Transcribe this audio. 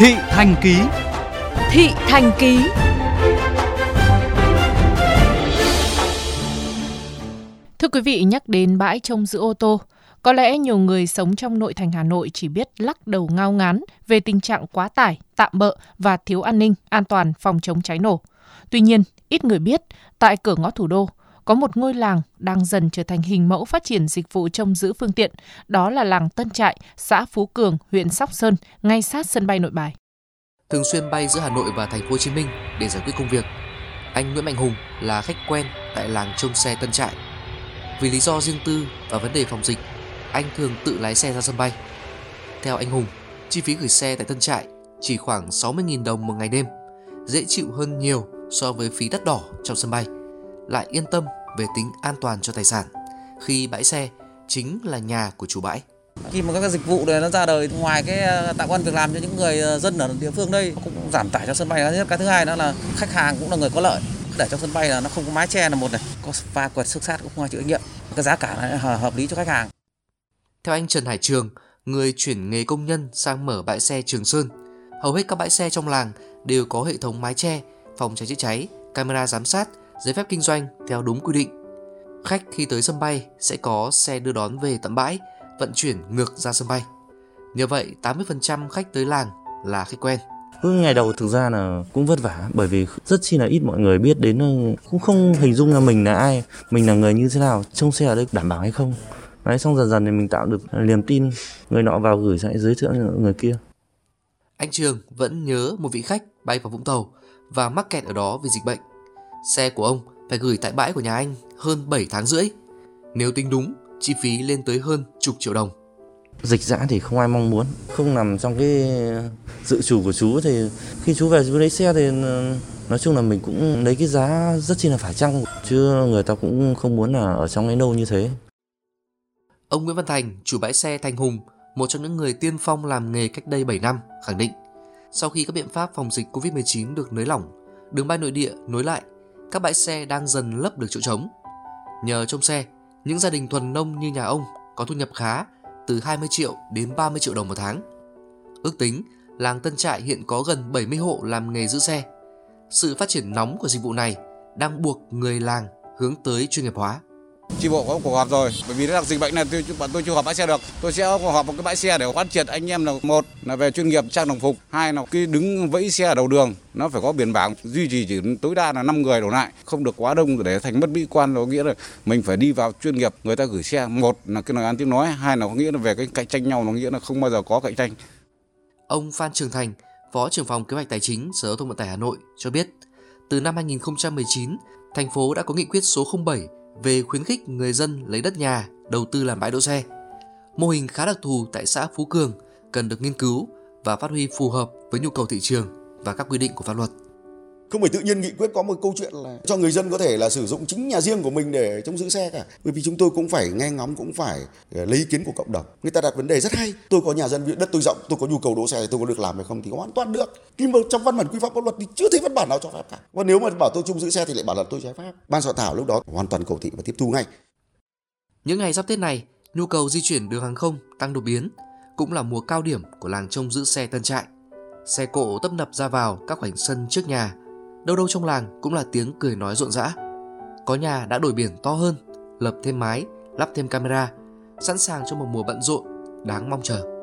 Thị Thành Ký Thị Thành Ký Thưa quý vị, nhắc đến bãi trông giữ ô tô, có lẽ nhiều người sống trong nội thành Hà Nội chỉ biết lắc đầu ngao ngán về tình trạng quá tải, tạm bợ và thiếu an ninh, an toàn phòng chống cháy nổ. Tuy nhiên, ít người biết, tại cửa ngõ thủ đô, có một ngôi làng đang dần trở thành hình mẫu phát triển dịch vụ trông giữ phương tiện, đó là làng Tân Trại, xã Phú Cường, huyện Sóc Sơn, ngay sát sân bay Nội Bài. Thường xuyên bay giữa Hà Nội và thành phố Hồ Chí Minh để giải quyết công việc, anh Nguyễn Mạnh Hùng là khách quen tại làng trông xe Tân Trại. Vì lý do riêng tư và vấn đề phòng dịch, anh thường tự lái xe ra sân bay. Theo anh Hùng, chi phí gửi xe tại Tân Trại chỉ khoảng 60.000 đồng một ngày đêm, dễ chịu hơn nhiều so với phí đắt đỏ trong sân bay. Lại yên tâm về tính an toàn cho tài sản khi bãi xe chính là nhà của chủ bãi. Khi mà các dịch vụ này nó ra đời ngoài cái ờ, tạo quan việc làm cho những người ờ, dân ở địa phương đây cũng giảm tải cho sân bay nhất. Cái thứ hai đó là khách hàng cũng là người có lợi. Để trong sân bay là nó không có mái che là một này, có pha quẹt xước sát cũng không ai chịu trách nhiệm. Cái giá cả này hợp lý cho khách hàng. Theo anh Trần Hải Trường, người chuyển nghề công nhân sang mở bãi xe Trường Sơn, hầu hết các bãi xe trong làng đều có hệ thống mái che, phòng cháy chữa cháy, camera giám sát, giấy phép kinh doanh theo đúng quy định. Khách khi tới sân bay sẽ có xe đưa đón về tận bãi, vận chuyển ngược ra sân bay. Nhờ vậy, 80% khách tới làng là khách quen. Ngày đầu thực ra là cũng vất vả bởi vì rất chi là ít mọi người biết đến cũng không hình dung là mình là ai, mình là người như thế nào, trông xe ở đây đảm bảo hay không. Đấy, xong dần dần thì mình tạo được niềm tin người nọ vào gửi sẽ giới thiệu người kia. Anh Trường vẫn nhớ một vị khách bay vào Vũng Tàu và mắc kẹt ở đó vì dịch bệnh. Xe của ông phải gửi tại bãi của nhà anh hơn 7 tháng rưỡi. Nếu tính đúng, chi phí lên tới hơn chục triệu đồng. Dịch giã thì không ai mong muốn, không nằm trong cái dự chủ của chú thì khi chú về chú lấy xe thì nói chung là mình cũng lấy cái giá rất chi là phải chăng chứ người ta cũng không muốn là ở trong cái nâu như thế. Ông Nguyễn Văn Thành, chủ bãi xe Thành Hùng, một trong những người tiên phong làm nghề cách đây 7 năm, khẳng định sau khi các biện pháp phòng dịch Covid-19 được nới lỏng, đường bay nội địa nối lại, các bãi xe đang dần lấp được chỗ trống. Nhờ trông xe, những gia đình thuần nông như nhà ông có thu nhập khá từ 20 triệu đến 30 triệu đồng một tháng. Ước tính, làng Tân Trại hiện có gần 70 hộ làm nghề giữ xe. Sự phát triển nóng của dịch vụ này đang buộc người làng hướng tới chuyên nghiệp hóa. Chi bộ có cuộc họp rồi, bởi vì là dịch bệnh này tôi bọn tôi chưa họp bãi xe được. Tôi sẽ họp một cái bãi xe để quán triệt anh em là một là về chuyên nghiệp trang đồng phục, hai là cái đứng vẫy xe ở đầu đường nó phải có biển bảng duy trì chỉ tối đa là 5 người đổ lại, không được quá đông để thành mất mỹ quan có nghĩa là mình phải đi vào chuyên nghiệp, người ta gửi xe một là cái lời ăn tiếng nói, hai là có nghĩa là về cái cạnh tranh nhau nó nghĩa là không bao giờ có cạnh tranh. Ông Phan Trường Thành, Phó trưởng phòng kế hoạch tài chính Sở Giao thông Vận tải Hà Nội cho biết, từ năm 2019, thành phố đã có nghị quyết số 07 về khuyến khích người dân lấy đất nhà, đầu tư làm bãi đỗ xe. Mô hình khá đặc thù tại xã Phú Cường, cần được nghiên cứu và phát huy phù hợp với nhu cầu thị trường và các quy định của pháp luật. Không phải tự nhiên nghị quyết có một câu chuyện là cho người dân có thể là sử dụng chính nhà riêng của mình để trông giữ xe cả. Bởi vì chúng tôi cũng phải nghe ngóng, cũng phải ờ, lấy ý kiến của cộng đồng. Người ta đặt vấn đề rất hay. Tôi có nhà dân, đất tôi rộng, tôi có nhu cầu đỗ xe tôi có được làm hay không thì hoàn toàn được. Nhưng mà trong văn bản quy phạm pháp luật thì chưa thấy văn bản nào cho phép cả. Và nếu mà bảo tôi trông giữ xe thì lại bảo là tôi trái pháp. Ban soạn thảo lúc đó hoàn toàn cầu thị và tiếp thu ngay. Những ngày sắp Tết này, nhu cầu di chuyển đường hàng không tăng đột biến, cũng là mùa cao điểm của làng trông giữ xe Tân Trại. Xe cộ tấp nập ra vào các khoảnh sân trước nhà đâu đâu trong làng cũng là tiếng cười nói rộn rã. Có nhà đã đổi biển to hơn, lập thêm mái, lắp thêm camera, sẵn sàng cho một mùa bận rộn đáng mong chờ.